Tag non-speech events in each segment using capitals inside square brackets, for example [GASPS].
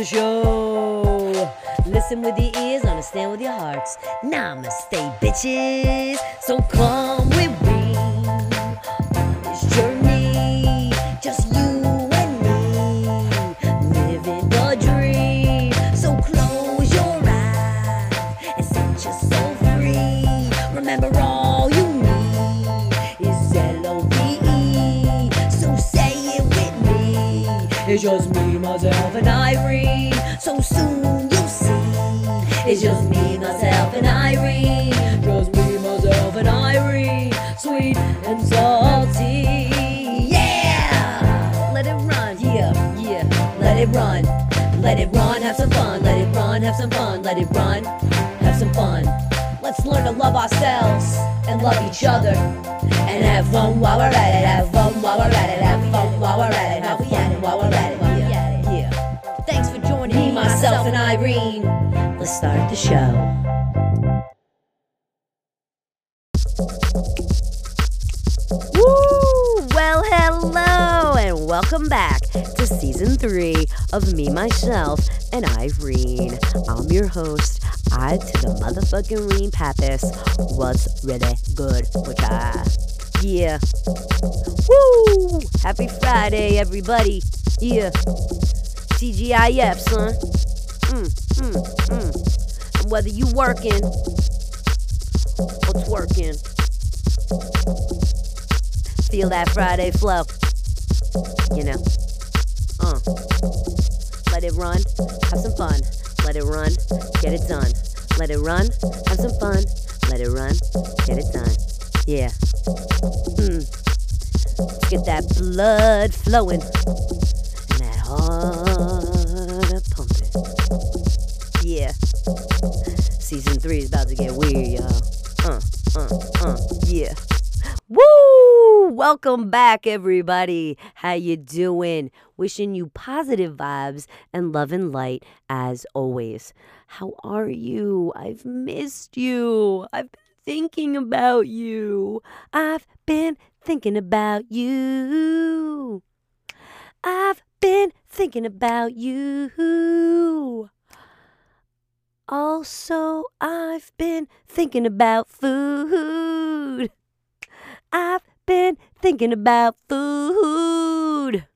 the show. Listen with your ears, understand with your hearts. Namaste, bitches. So come with me on this journey. Just you and me, living the dream. So close your eyes and free. Remember, all you need is L O V E. So say it with me. It's just me, myself, and Irene. So soon you'll see. It's just me, myself, and Irene. Just me, myself, and Irene. Sweet and salty. Yeah! Let it run. Yeah, yeah. Let it run. Let it run. Have some fun. Let it run. Have some fun. Let it run. Have some fun. Let's learn to love ourselves and love each other. And have fun while we're at it. Start the show. Woo! Well, hello, and welcome back to season three of Me, Myself, and Irene. I'm your host, I to the motherfucking Reen Pappas. What's really good with ya? Yeah. Woo! Happy Friday, everybody. Yeah. TGIF, son. Mm, mm, mm. And whether you working or twerking, feel that Friday flow. You know. Uh. Let it run. Have some fun. Let it run. Get it done. Let it run. Have some fun. Let it run. Get it done. Yeah. Let's get that blood flowing. And that heart. Yeah. Season three is about to get weird, y'all. Uh, uh, uh, yeah. Woo! Welcome back, everybody. How you doing? Wishing you positive vibes and love and light as always. How are you? I've missed you. I've been thinking about you. I've been thinking about you. I've been thinking about you. Also, I've been thinking about food. I've been thinking about food.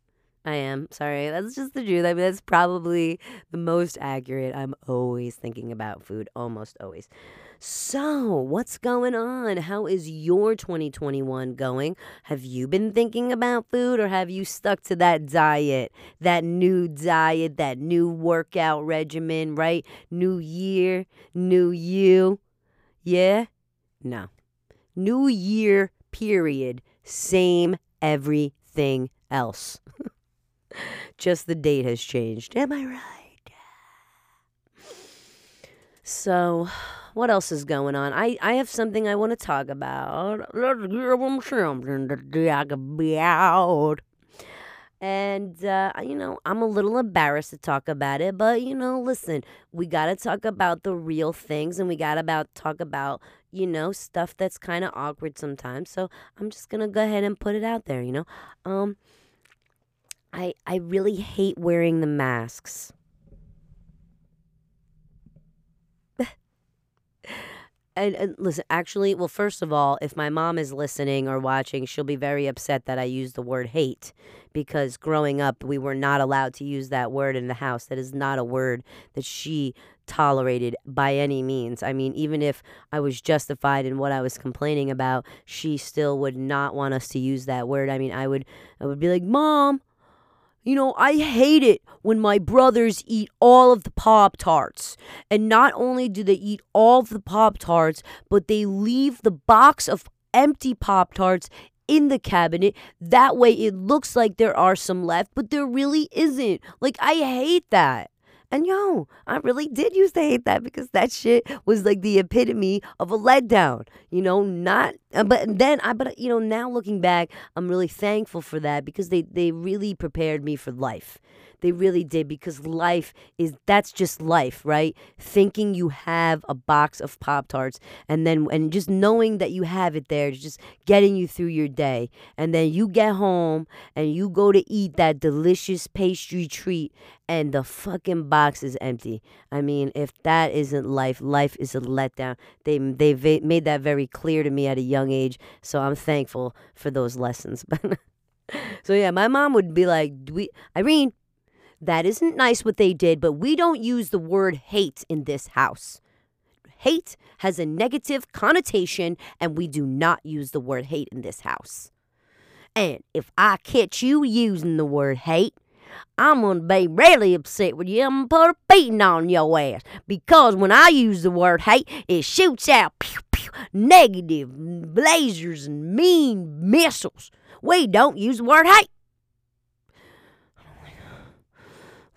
I am. Sorry. That's just the truth. I mean, that's probably the most accurate. I'm always thinking about food, almost always. So, what's going on? How is your 2021 going? Have you been thinking about food or have you stuck to that diet, that new diet, that new workout regimen, right? New year, new you. Yeah? No. New year, period. Same everything else. [LAUGHS] Just the date has changed. Am I right? So, what else is going on? I, I have something I want to talk about. Let's give something to talk about. And, uh, you know, I'm a little embarrassed to talk about it, but, you know, listen, we got to talk about the real things and we got to about talk about, you know, stuff that's kind of awkward sometimes. So I'm just going to go ahead and put it out there, you know. Um, I, I really hate wearing the masks. And, and listen, actually, well, first of all, if my mom is listening or watching, she'll be very upset that I use the word hate because growing up, we were not allowed to use that word in the house. That is not a word that she tolerated by any means. I mean, even if I was justified in what I was complaining about, she still would not want us to use that word. I mean, I would, I would be like, Mom, you know, I hate it when my brothers eat all of the Pop Tarts. And not only do they eat all of the Pop Tarts, but they leave the box of empty Pop Tarts in the cabinet. That way it looks like there are some left, but there really isn't. Like, I hate that. And yo, I really did used to hate that because that shit was like the epitome of a letdown. You know, not uh, but then I but you know, now looking back, I'm really thankful for that because they they really prepared me for life. They really did because life is that's just life, right? Thinking you have a box of Pop Tarts and then and just knowing that you have it there, just getting you through your day. And then you get home and you go to eat that delicious pastry treat and the fucking box is empty. I mean, if that isn't life, life is a letdown. They they made that very clear to me at a young age, so I'm thankful for those lessons. [LAUGHS] so yeah, my mom would be like, "We Irene, that isn't nice what they did, but we don't use the word hate in this house." Hate has a negative connotation, and we do not use the word hate in this house. And if I catch you using the word hate, I'm gonna be really upset with you. I'm gonna put a beating on your ass because when I use the word hate, it shoots out pew, pew, negative lasers and mean missiles. We don't use the word hate.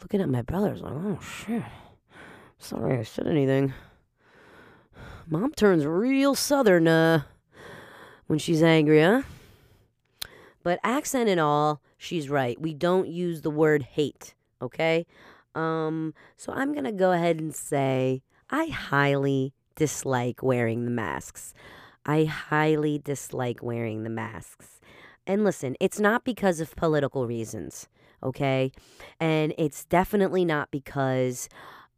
Looking at my brothers like, oh shit. Sorry I said anything. Mom turns real southern uh, when she's angry, huh? But accent and all, she's right. We don't use the word hate, okay? Um, so I'm to go ahead and say I highly dislike wearing the masks. I highly dislike wearing the masks. And listen, it's not because of political reasons, okay? And it's definitely not because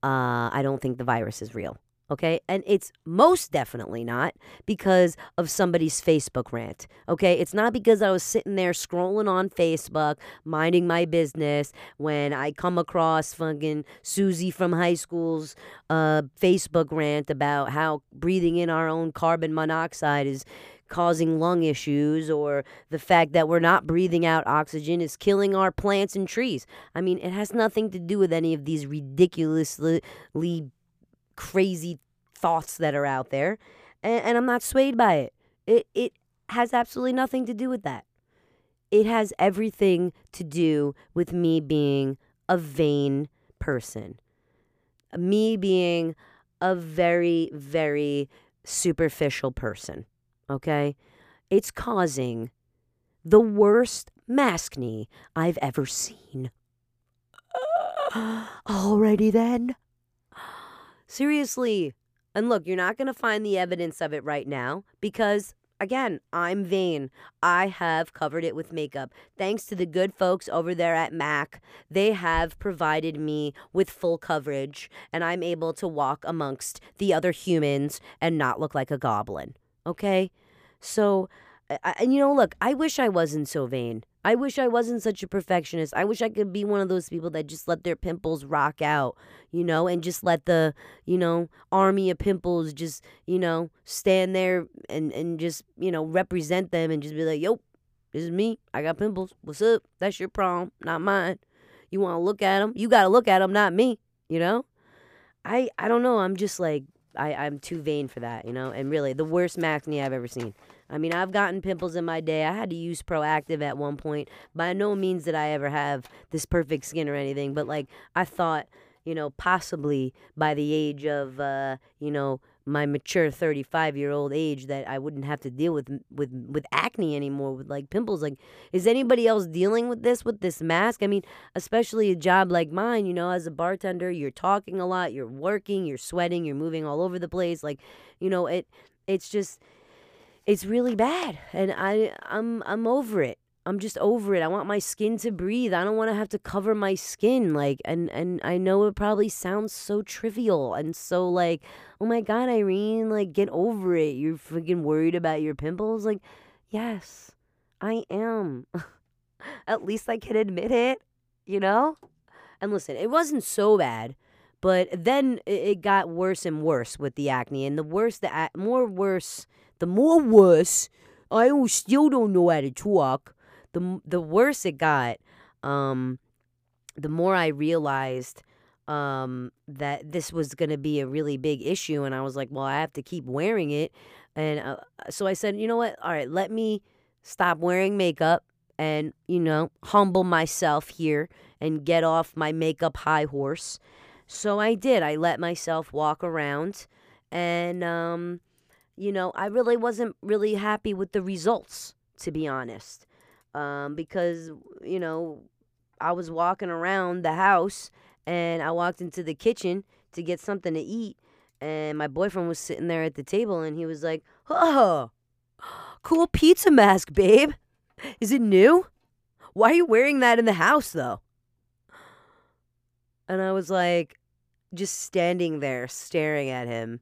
uh, I don't think the virus is real. Okay. And it's most definitely not because of somebody's Facebook rant. Okay. It's not because I was sitting there scrolling on Facebook, minding my business when I come across fucking Susie from high school's uh, Facebook rant about how breathing in our own carbon monoxide is causing lung issues or the fact that we're not breathing out oxygen is killing our plants and trees. I mean, it has nothing to do with any of these ridiculously crazy thoughts that are out there, and, and I'm not swayed by it. It it has absolutely nothing to do with that. It has everything to do with me being a vain person. Me being a very, very superficial person. Okay? It's causing the worst maskne I've ever seen. [GASPS] Alrighty then. Seriously. And look, you're not going to find the evidence of it right now because, again, I'm vain. I have covered it with makeup. Thanks to the good folks over there at MAC, they have provided me with full coverage, and I'm able to walk amongst the other humans and not look like a goblin. Okay? So, and you know, look, I wish I wasn't so vain. I wish I wasn't such a perfectionist. I wish I could be one of those people that just let their pimples rock out, you know, and just let the, you know, army of pimples just, you know, stand there and, and just, you know, represent them and just be like, yo, this is me. I got pimples. What's up? That's your problem, not mine. You want to look at them? You got to look at them, not me, you know? I, I don't know. I'm just like, I, I'm too vain for that, you know? And really, the worst acne I've ever seen. I mean, I've gotten pimples in my day. I had to use Proactiv at one point. By no means did I ever have this perfect skin or anything, but like I thought, you know, possibly by the age of, uh, you know, my mature 35 year old age that I wouldn't have to deal with with with acne anymore with like pimples like is anybody else dealing with this with this mask I mean especially a job like mine you know as a bartender you're talking a lot you're working you're sweating you're moving all over the place like you know it it's just it's really bad and I I'm I'm over it. I'm just over it. I want my skin to breathe. I don't want to have to cover my skin like and and I know it probably sounds so trivial and so like, "Oh my god, Irene, like get over it. You're freaking worried about your pimples." Like, yes, I am. [LAUGHS] At least I can admit it, you know? And listen, it wasn't so bad, but then it got worse and worse with the acne and the worse the more worse the more worse, I still don't know how to talk. The the worse it got, um, the more I realized um, that this was going to be a really big issue, and I was like, well, I have to keep wearing it, and uh, so I said, you know what? All right, let me stop wearing makeup and you know humble myself here and get off my makeup high horse. So I did. I let myself walk around, and um, you know, I really wasn't really happy with the results, to be honest. Um, because, you know, I was walking around the house and I walked into the kitchen to get something to eat. And my boyfriend was sitting there at the table and he was like, Oh, [GASPS] cool pizza mask, babe. Is it new? Why are you wearing that in the house, though? And I was like, just standing there staring at him,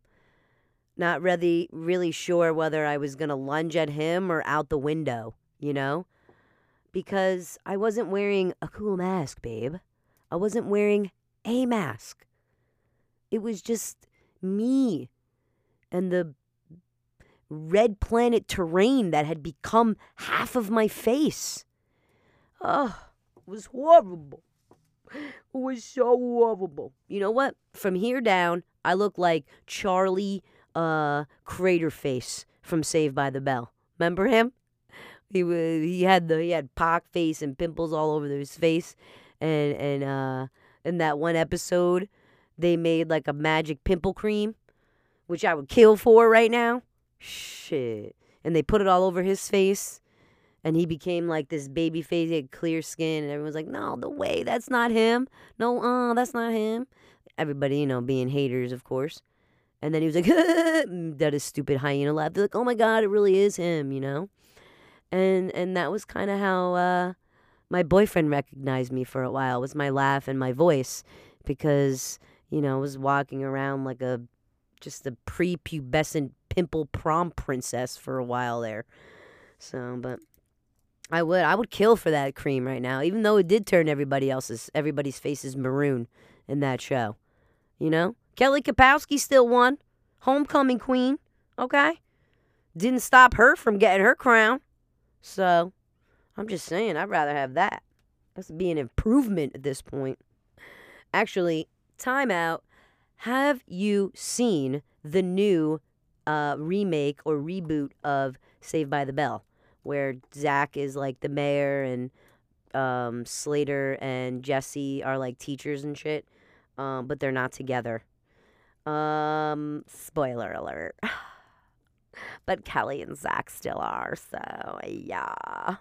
not really, really sure whether I was going to lunge at him or out the window, you know? Because I wasn't wearing a cool mask, babe. I wasn't wearing a mask. It was just me and the red planet terrain that had become half of my face. Oh, it was horrible. It was so horrible. You know what? From here down, I look like Charlie uh, Craterface from Saved by the Bell. Remember him? He was he had the he had pock face and pimples all over his face, and and uh, in that one episode, they made like a magic pimple cream, which I would kill for right now. Shit, and they put it all over his face and he became like this baby face, he had clear skin, and everyone's like, "No, the way that's not him. No, uh, that's not him." Everybody, you know, being haters, of course. And then he was like, [LAUGHS] "That is stupid hyena laugh." They're like, "Oh my god, it really is him," you know. And and that was kind of how uh, my boyfriend recognized me for a while. Was my laugh and my voice, because you know I was walking around like a just a prepubescent pimple prom princess for a while there. So, but I would. I would kill for that cream right now, even though it did turn everybody else's everybody's faces maroon in that show. You know, Kelly Kapowski still won, homecoming queen. Okay, didn't stop her from getting her crown. So, I'm just saying, I'd rather have that. That's be an improvement at this point. Actually, timeout. Have you seen the new uh, remake or reboot of Saved by the Bell? where Zach is like the mayor and um, Slater and Jesse are like teachers and shit, um, but they're not together. Um, spoiler alert. [LAUGHS] but Kelly and Zach still are, so yeah.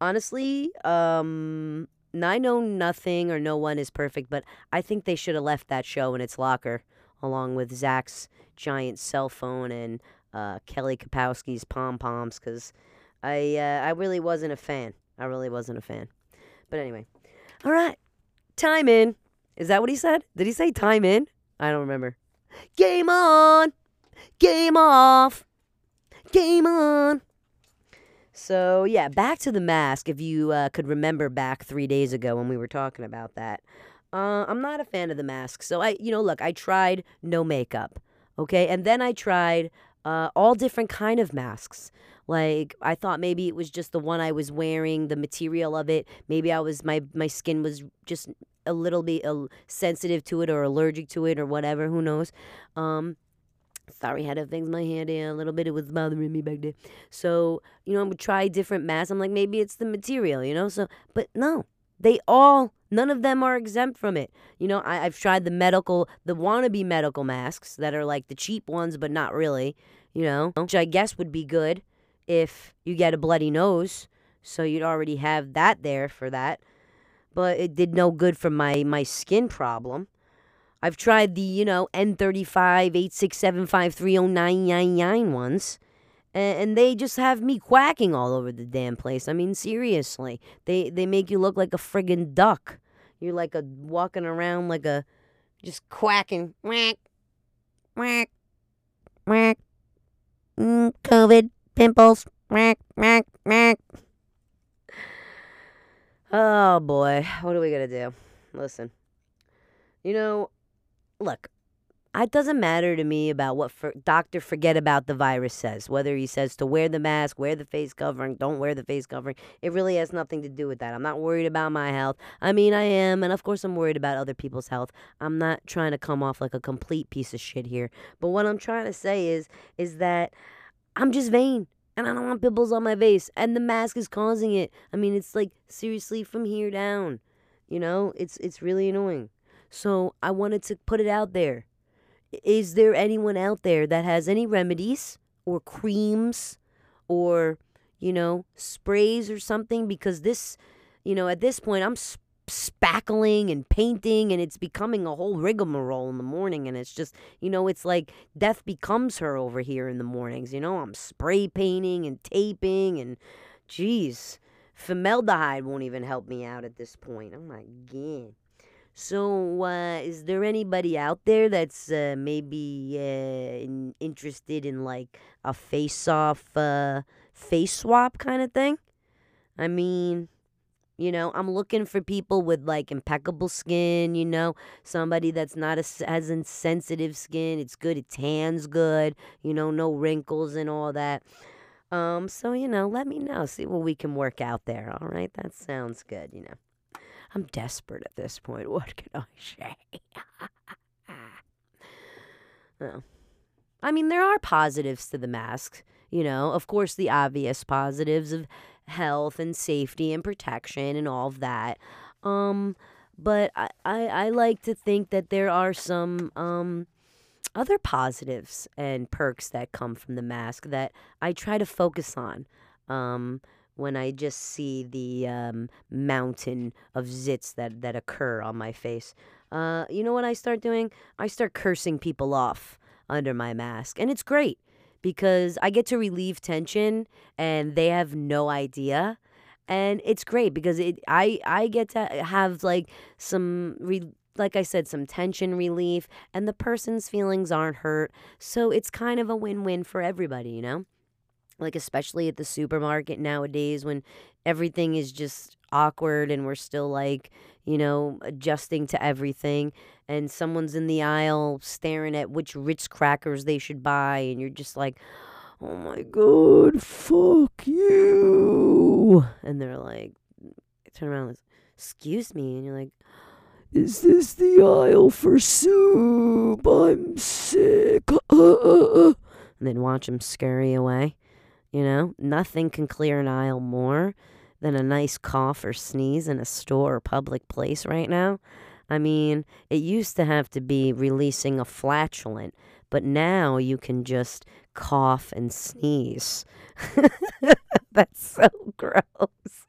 Honestly, um, I know nothing or no one is perfect, but I think they should have left that show in its locker along with Zach's giant cell phone and uh, Kelly Kapowski's pom poms because I uh, I really wasn't a fan. I really wasn't a fan. But anyway, all right, time in. Is that what he said? Did he say time in? I don't remember. Game on, game off, game on. So yeah, back to the mask. If you uh, could remember back three days ago when we were talking about that, uh, I'm not a fan of the mask. So I, you know, look, I tried no makeup, okay, and then I tried uh, all different kind of masks. Like I thought maybe it was just the one I was wearing, the material of it. Maybe I was my my skin was just a little bit uh, sensitive to it or allergic to it or whatever. Who knows? Um, sorry, had to fix my hair there a little bit. It was bothering me back there. So you know, I would try different masks. I'm like, maybe it's the material, you know. So, but no, they all None of them are exempt from it. You know, I, I, have tried the medical, the wannabe medical masks that are like the cheap ones, but not really, you know, which I guess would be good if you get a bloody nose. So you'd already have that there for that. But it did no good for my, my skin problem. I've tried the, you know, N35, 867530999 ones and, they just have me quacking all over the damn place. I mean, seriously, they they make you look like a friggin' duck. You're like a walking around like a just quacking. Whack, whack, whack. Mm, COVID, pimples. Whack, whack, whack. Oh boy, what are we gonna do? Listen, you know, look, it doesn't matter to me about what for, Dr. Forget About the Virus says, whether he says to wear the mask, wear the face covering, don't wear the face covering. It really has nothing to do with that. I'm not worried about my health. I mean, I am, and of course, I'm worried about other people's health. I'm not trying to come off like a complete piece of shit here. But what I'm trying to say is, is that I'm just vain. And I don't want pimples on my face. And the mask is causing it. I mean, it's like seriously from here down. You know, it's it's really annoying. So I wanted to put it out there is there anyone out there that has any remedies or creams or, you know, sprays or something? Because this you know, at this point, I'm sp- spackling and painting, and it's becoming a whole rigmarole in the morning. And it's just, you know, it's like death becomes her over here in the mornings. You know, I'm spray painting and taping, and geez, formaldehyde won't even help me out at this point. Oh my God. So, uh, is there anybody out there that's uh, maybe uh, in, interested in like a face off, uh, face swap kind of thing? I mean, you know, I'm looking for people with like impeccable skin, you know, somebody that's not as, as insensitive skin. It's good, it tans good, you know, no wrinkles and all that. Um, so, you know, let me know, see what we can work out there. All right, that sounds good, you know. I'm desperate at this point. [LAUGHS] What can I say? [LAUGHS] I mean, there are positives to the mask. You know, of course, the obvious positives of health and safety and protection and all of that. Um, but I, I, I like to think that there are some um, other positives and perks that come from the mask that I try to focus on. Um, when I just see the um, mountain of zits that, that occur on my face. Uh, you know what I start doing? I start cursing people off under my mask. And it's great because I get to relieve tension and they have no idea. And it's great because it I I get to have like some re, like I said some tension relief and the person's feelings aren't hurt. So it's kind of a win-win for everybody, you know? Like especially at the supermarket nowadays when everything is just awkward and we're still like you know adjusting to everything and someone's in the aisle staring at which Ritz crackers they should buy and you're just like oh my god fuck you. And they're like turn around and excuse me and you're like is this the aisle for soup? I'm sick. [LAUGHS] And then watch them scurry away you know, nothing can clear an aisle more than a nice cough or sneeze in a store or public place right now. I mean, it used to have to be releasing a flatulent, but now you can just cough and sneeze. [LAUGHS] That's so gross.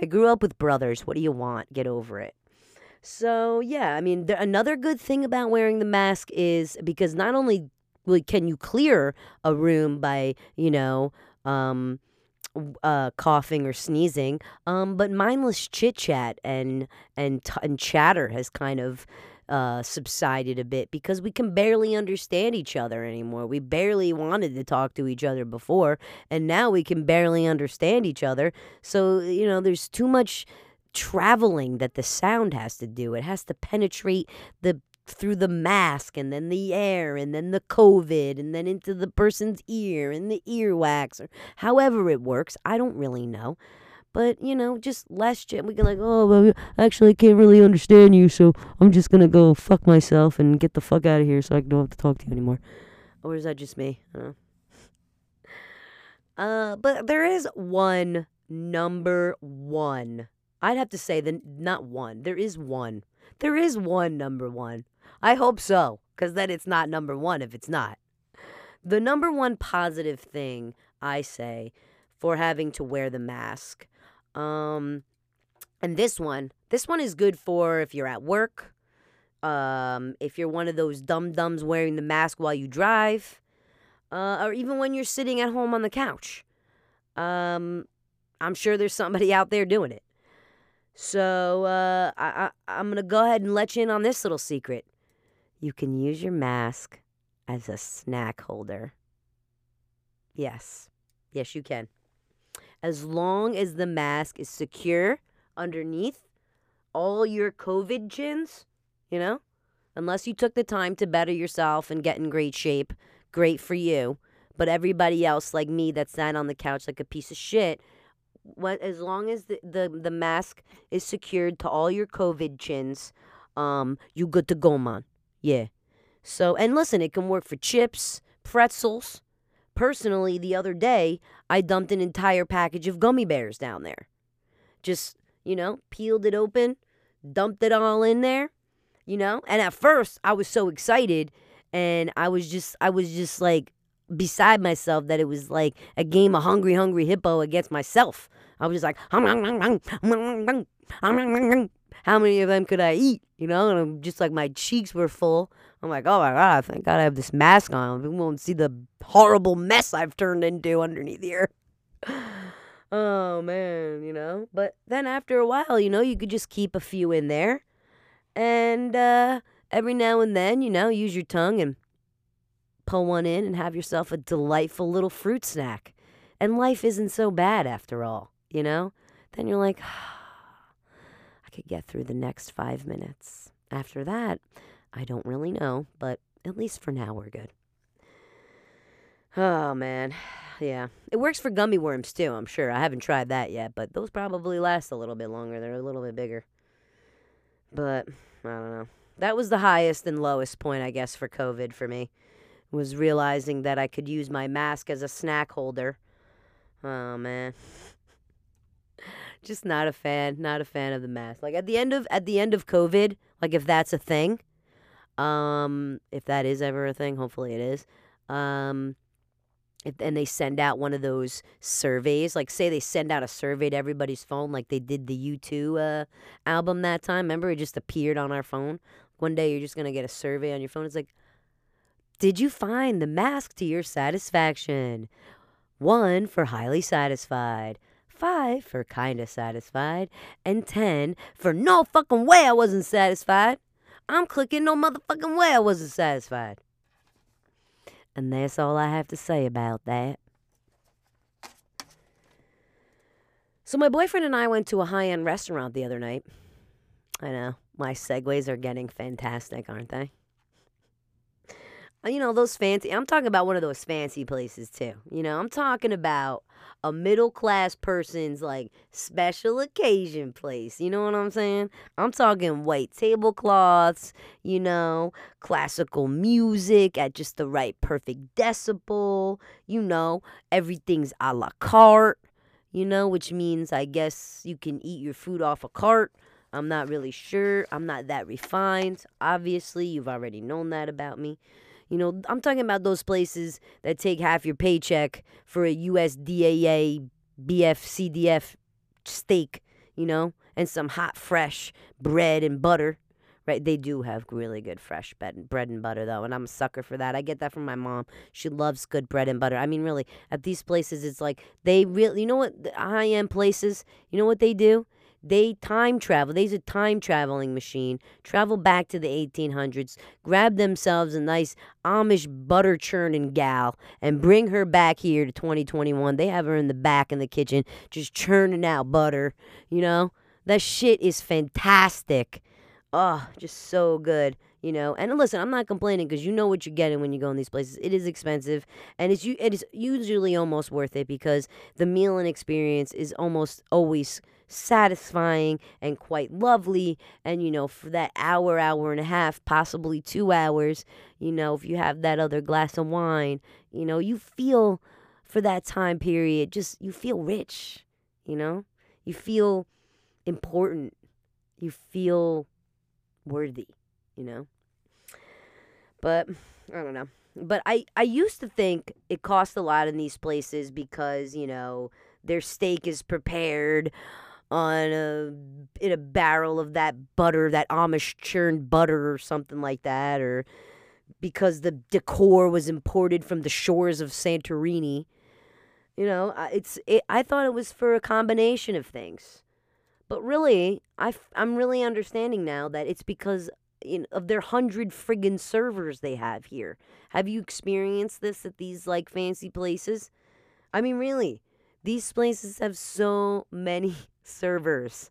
I grew up with brothers. What do you want? Get over it. So, yeah, I mean, another good thing about wearing the mask is because not only can you clear a room by you know um, uh, coughing or sneezing um, but mindless chit chat and and t- and chatter has kind of uh, subsided a bit because we can barely understand each other anymore. We barely wanted to talk to each other before, and now we can barely understand each other. So, you know, there's too much traveling that the sound has to do. It has to penetrate the through the mask and then the air and then the COVID and then into the person's ear and the earwax or however it works. I don't really know. But, you know, just less ch- we can like, oh, well, actually, I can't really understand you, so I'm just going to go fuck myself and get the fuck out of here so I don't have to talk to you anymore. Or is that just me? Uh, but there is one number one. I'd have to say the not one. There is one. There is one number one. I hope so, because then it's not number one if it's not. The number one positive thing I say for having to wear the mask, um, and this one, this one is good for if you're at work, um, if you're one of those dum dums wearing the mask while you drive, uh, or even when you're sitting at home on the couch. Um, I'm sure there's somebody out there doing it. So uh, I, I, I'm going to go ahead and let you in on this little secret. You can use your mask as a snack holder. Yes. Yes, you can. As long as the mask is secure underneath all your COVID chins, you know, unless you took the time to better yourself and get in great shape, great for you. But everybody else, like me, that sat on the couch like a piece of shit, what as long as the, the, the mask is secured to all your COVID chins, um, you good to go, man. Yeah. So, and listen, it can work for chips, pretzels. Personally, the other day, I dumped an entire package of gummy bears down there. Just, you know, peeled it open, dumped it all in there, you know? And at first, I was so excited and I was just I was just like beside myself that it was like a game of hungry, hungry hippo against myself. I was just like, how many of them could I eat? You know, and I'm just like my cheeks were full. I'm like, oh my god, thank God I have this mask on. We won't see the horrible mess I've turned into underneath here. [SIGHS] oh man, you know. But then after a while, you know, you could just keep a few in there, and uh, every now and then, you know, use your tongue and pull one in and have yourself a delightful little fruit snack. And life isn't so bad after all, you know? Then you're like, I [SIGHS] could get through the next five minutes. After that, I don't really know, but at least for now, we're good. Oh, man. [SIGHS] Yeah. It works for gummy worms, too, I'm sure. I haven't tried that yet, but those probably last a little bit longer. They're a little bit bigger. But, I don't know. That was the highest and lowest point, I guess, for COVID for me. Was realizing that I could use my mask as a snack holder. Oh, man just not a fan not a fan of the mask like at the end of at the end of covid like if that's a thing um, if that is ever a thing, hopefully it is. Um, and they send out one of those surveys, like say they send out a survey to everybody's phone, like they did the U2 uh, album that time. Remember, it just appeared on our phone. One day you're just gonna get a survey on your phone. It's like, did you find the mask to your satisfaction? One for highly satisfied, five for kinda satisfied, and ten for no fucking way I wasn't satisfied. I'm clicking no motherfucking way I wasn't satisfied. And that's all I have to say about that. So, my boyfriend and I went to a high end restaurant the other night. I know, my segues are getting fantastic, aren't they? Uh, you know, those fancy, I'm talking about one of those fancy places too. You know, I'm talking about a middle class person's like special occasion place. You know what I'm saying? I'm talking white tablecloths, you know, classical music at just the right perfect decibel, you know, everything's a la carte, you know, which means I guess you can eat your food off a cart. I'm not really sure. I'm not that refined. Obviously, you've already known that about me. You know, I'm talking about those places that take half your paycheck for a USDAA BFCDF steak, you know, and some hot, fresh bread and butter. Right, they do have really good fresh bread, and butter though, and I'm a sucker for that. I get that from my mom. She loves good bread and butter. I mean, really, at these places, it's like they really, you know what, high end places, you know what they do? They time travel. They's a time traveling machine. Travel back to the 1800s, grab themselves a nice Amish butter churning gal, and bring her back here to 2021. They have her in the back in the kitchen, just churning out butter. You know, that shit is fantastic. Oh, just so good you know. And listen, I'm not complaining because you know what you're getting when you go in these places. It is expensive, and it's it is usually almost worth it because the meal and experience is almost always satisfying and quite lovely. And you know, for that hour, hour and a half, possibly two hours, you know, if you have that other glass of wine, you know, you feel for that time period, just you feel rich, you know, you feel important, you feel worthy you know? But I don't know. But I, I used to think it cost a lot in these places because, you know, their steak is prepared on a in a barrel of that butter, that Amish churned butter or something like that, or because the decor was imported from the shores of Santorini. You know, it's it, I thought it was for a combination of things. But really, I, I'm really understanding now that it's because in, of their hundred friggin' servers they have here. Have you experienced this at these like fancy places? I mean, really, these places have so many [LAUGHS] servers.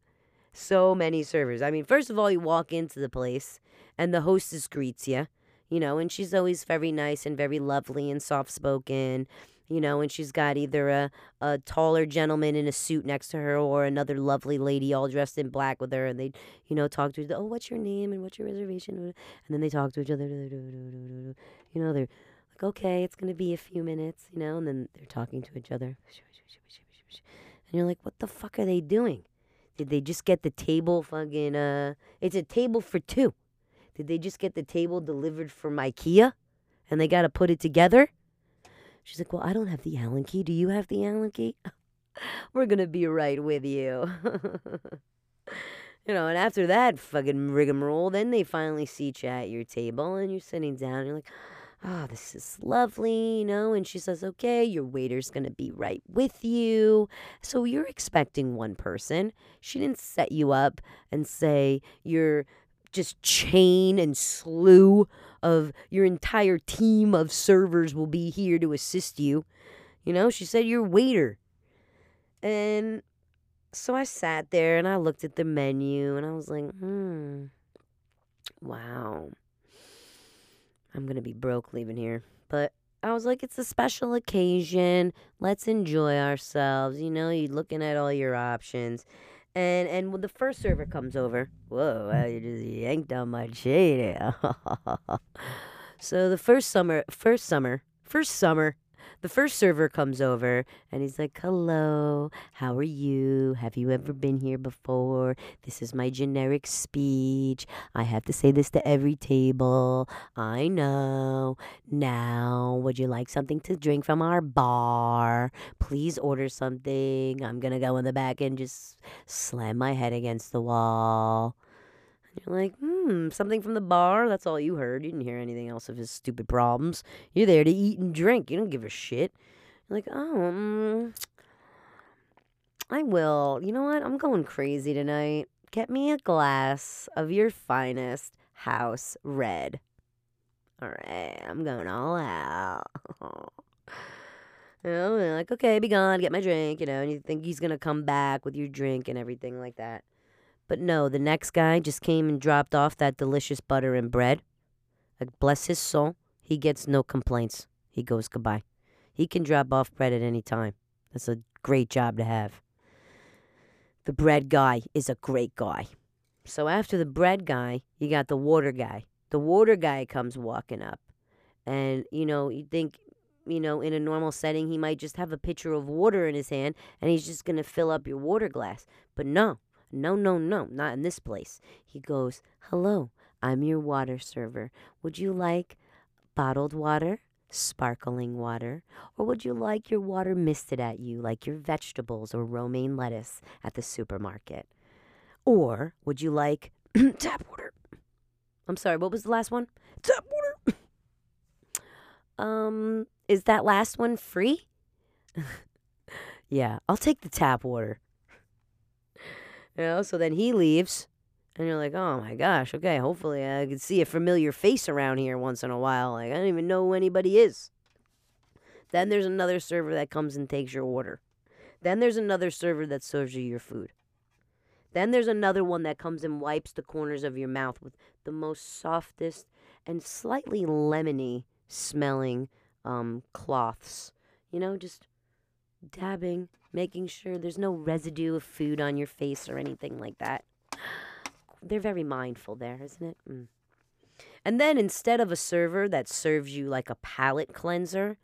So many servers. I mean, first of all, you walk into the place and the hostess greets you, you know, and she's always very nice and very lovely and soft spoken you know, and she's got either a, a taller gentleman in a suit next to her or another lovely lady all dressed in black with her, and they, you know, talk to each other. Oh, what's your name and what's your reservation? And then they talk to each other. You know, they're like, okay, it's gonna be a few minutes, you know, and then they're talking to each other. And you're like, what the fuck are they doing? Did they just get the table fucking uh it's a table for two. Did they just get the table delivered from IKEA? And they gotta put it together? She's like, Well, I don't have the Allen key. Do you have the Allen key? [LAUGHS] We're to be right with you. [LAUGHS] you know, and after that fucking rigmarole, then they finally seat you at your table and you're sitting down. And you're like, oh, this is lovely, you know? And she says, okay, your waiter's going to be right with you. So you're expecting one person. She didn't set you up and say your just chain and slew of your entire team of servers will be here to assist you. You know, she said your waiter. And so I sat there and I looked at the menu and I was like, hmm, wow. I'm going to be broke leaving here. But I was like, it's a special occasion. Let's enjoy ourselves. You know, you're looking at all your options. And and when the first server comes over, whoa, I just yanked on my chain. [LAUGHS] so the first summer, first summer, first summer the first server comes over and he's like, Hello, how are you? Have you ever been here before? This is my generic speech. I have to say this to every table. I know. Now, would you like something to drink from our bar? Please order something. I'm going to go in the back and just slam my head against the wall. You're like, hmm, something from the bar. That's all you heard. You didn't hear anything else of his stupid problems. You're there to eat and drink. You don't give a shit. You're like, oh, um, I will. You know what? I'm going crazy tonight. Get me a glass of your finest house red. All right, I'm going all out. [LAUGHS] you know, like, okay, be gone, get my drink, you know, and you think he's gonna come back with your drink and everything like that. But no, the next guy just came and dropped off that delicious butter and bread. Like, bless his soul, he gets no complaints. He goes goodbye. He can drop off bread at any time. That's a great job to have. The bread guy is a great guy. So after the bread guy, you got the water guy. The water guy comes walking up. And, you know, you think, you know, in a normal setting, he might just have a pitcher of water in his hand and he's just going to fill up your water glass. But no, no, no, no, not in this place. He goes, Hello, I'm your water server. Would you like bottled water, sparkling water, or would you like your water misted at you like your vegetables or romaine lettuce at the supermarket? Or would you like [CLEARS THROAT] tap water? I'm sorry, what was the last one? Tap water. [CLEARS THROAT] um, is that last one free? [LAUGHS] yeah, I'll take the tap water. You know, so then he leaves, and you're like, oh my gosh, okay, hopefully I can see a familiar face around here once in a while. Like, I don't even know who anybody is. Then there's another server that comes and takes your order. Then there's another server that serves you your food. Then there's another one that comes and wipes the corners of your mouth with the most softest and slightly lemony smelling um, cloths. You know, just dabbing, making sure there's no residue of food on your face or anything like that. [SIGHS] They're very mindful there, isn't it? Mm. And then instead of a server that serves you like a palate cleanser,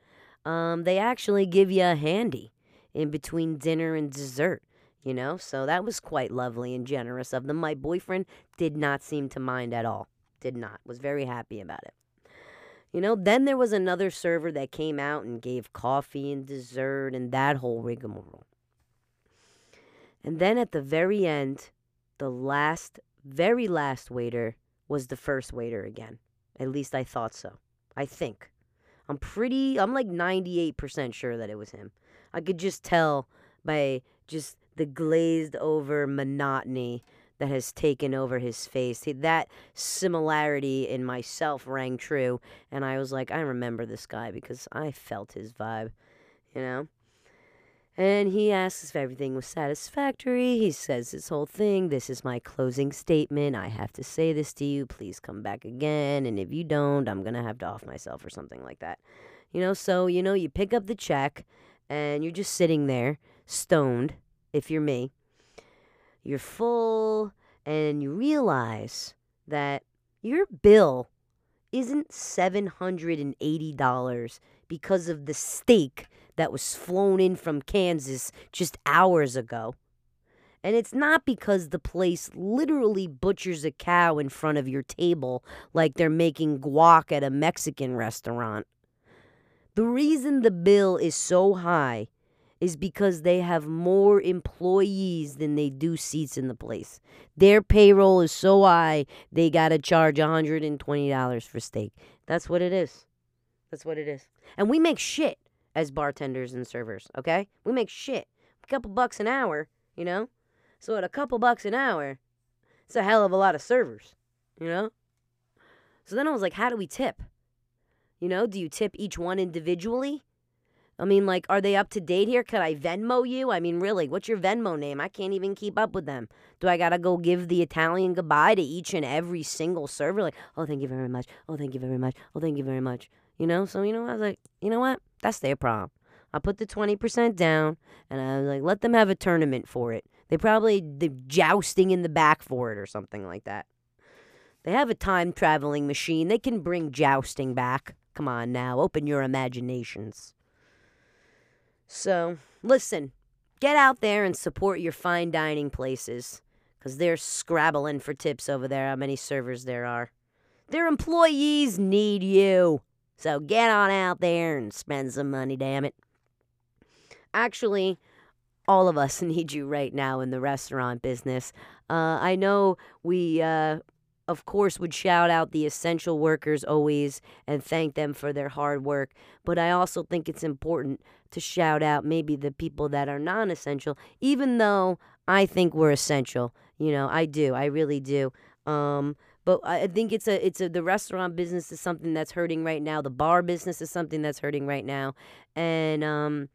um, they actually give you a handy in between dinner and dessert, you know? So that was quite lovely and generous of them. My boyfriend did not seem to mind at all. Did not. Was very happy about it. You know, then there was another server that came out and gave coffee and dessert and that whole rigmarole. And then at the very end, the last, very last waiter was the first waiter again. At least I thought so. I think. I'm pretty, I'm like 98% sure that it was him. I could just tell by just the glazed over monotony that has taken over his face. That similarity in myself rang true, and I was like, I remember this guy because I felt his vibe, you know? And he asks if everything was satisfactory. He says his whole thing. This is my closing statement. I have to say this to you. Please come back again. And if you don't, I'm going to have to off myself or something like that. You know, so, you know, you pick up the check and you're just sitting there, stoned, if you're me you're full, and you realize that your bill isn't $780 because of the steak that was flown in from Kansas just hours ago. And it's not because the place literally butchers a cow in front of your table like they're making guac at a Mexican restaurant. The reason the bill is so high is because they have more employees than they do seats in the place. Their payroll is so high, they got to charge $120 for steak. That's what it is. That's what it is. And we make shit as bartenders and servers, okay? We make shit. A couple bucks an hour, you know? So at a couple bucks an hour, it's a hell of a lot of servers, you know? So then I was like, how do we tip? You know, do you tip each one individually? I mean, like, are they up to date here? Could I Venmo you? I mean, really, what's your Venmo name? I can't even keep up with them. Do I gotta go give the Italian goodbye to each and every single server? Like, oh, thank you very much. Oh, thank you very much. Oh, thank you very much. You know, so, you know, I was like, you know what? That's their problem. I put the 20% down and I was like, let them have a tournament for it. They probably, the jousting in the back for it or something like that. They have a time traveling machine. They can bring jousting back. Come on now, open your imaginations. So, listen, get out there and support your fine dining places because they're scrabbling for tips over there, how many servers there are. Their employees need you. So get on out there and spend some money, damn it. Actually, all of us [LAUGHS] need you right now in the restaurant business. Uh, I know we uh, of course, would shout out the essential workers always and thank them for their hard work. But I also think it's important to shout out maybe the people that are non essential, even though I think we're essential. You know, I do. I really do. Um, but I think it's a it's a the restaurant business is something that's hurting right now. The bar business is something that's hurting right now, and um,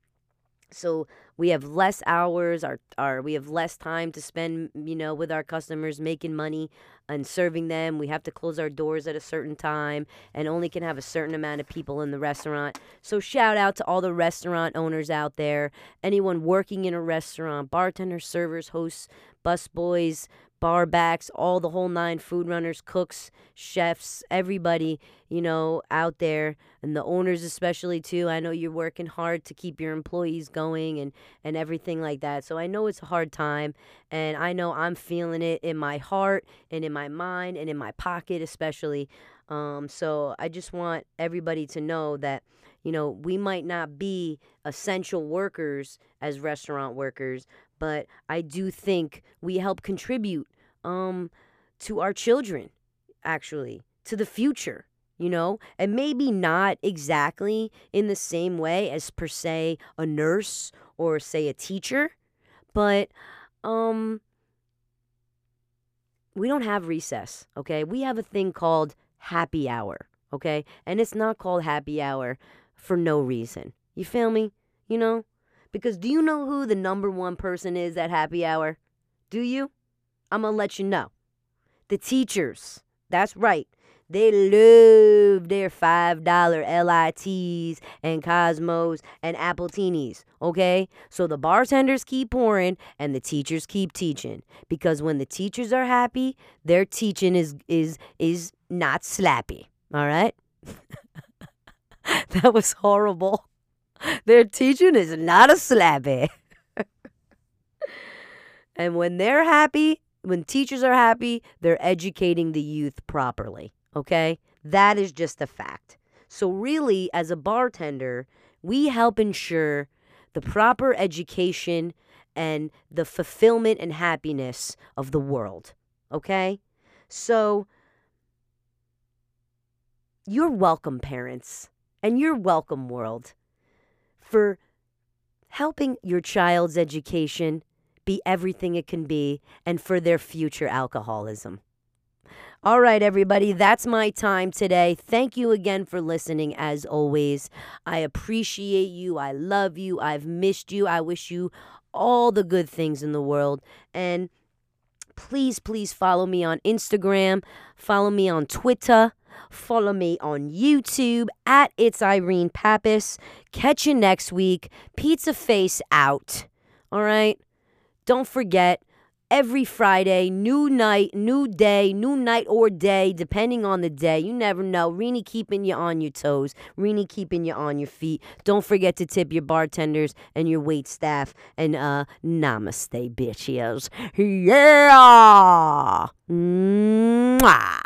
so we have less hours our, our we have less time to spend you know with our customers making money and serving them. We have to close our doors at a certain time and only can have a certain amount of people in the restaurant. So shout out to all the restaurant owners out there. Anyone working in a restaurant bartenders servers hosts busboys barbacks, all the whole nine food runners, cooks, chefs, everybody, you know, out there and the owners especially too. I know you're working hard to keep your employees going and and everything like that. So I know it's a hard time and I know I'm feeling it in my heart and in my mind and in my pocket especially. Um so I just want everybody to know that you know, we might not be essential workers as restaurant workers, but I do think we help contribute um to our children actually to the future you know? And maybe not exactly in the same way as per se a nurse or say a teacher but um we don't have recess okay? We have a thing called happy hour okay? And it's not called happy hour for no reason. You feel me? You know because do you know who the number one person is at happy hour? Do you? I'm going to let you know. The teachers. That's right. They love their $5 LITs and Cosmos and Apple Appletinis, okay? So the bartenders keep pouring and the teachers keep teaching because when the teachers are happy, their teaching is is is not slappy, all right? [LAUGHS] that was horrible. Their teaching is not a slappy. and when they're happy, when teachers are happy, they're educating the youth properly. Okay? That is just a fact. So, really, as a bartender, we help ensure the proper education and the fulfillment and happiness of the world. Okay? So, you're welcome, parents, and you're welcome, world for helping your child's education be everything it can be and for their future alcoholism. All right, everybody, that's my time today. Thank you again for listening, as always. I appreciate you. I love you. I've missed you. I wish you all the good things in the world. And please, please follow me on Instagram, follow me on Twitter. Follow me on YouTube at It's Irene Pappas. Catch you next week. Pizza Face out. All right? Don't forget, every Friday, new night, new day, new night or day, depending on the day. You never know. Rini keeping you on your toes. Rini keeping you on your feet. Don't forget to tip your bartenders and your wait staff. And uh, namaste, bitches. Yeah. Mwah.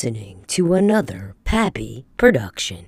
Listening to another Pappy production.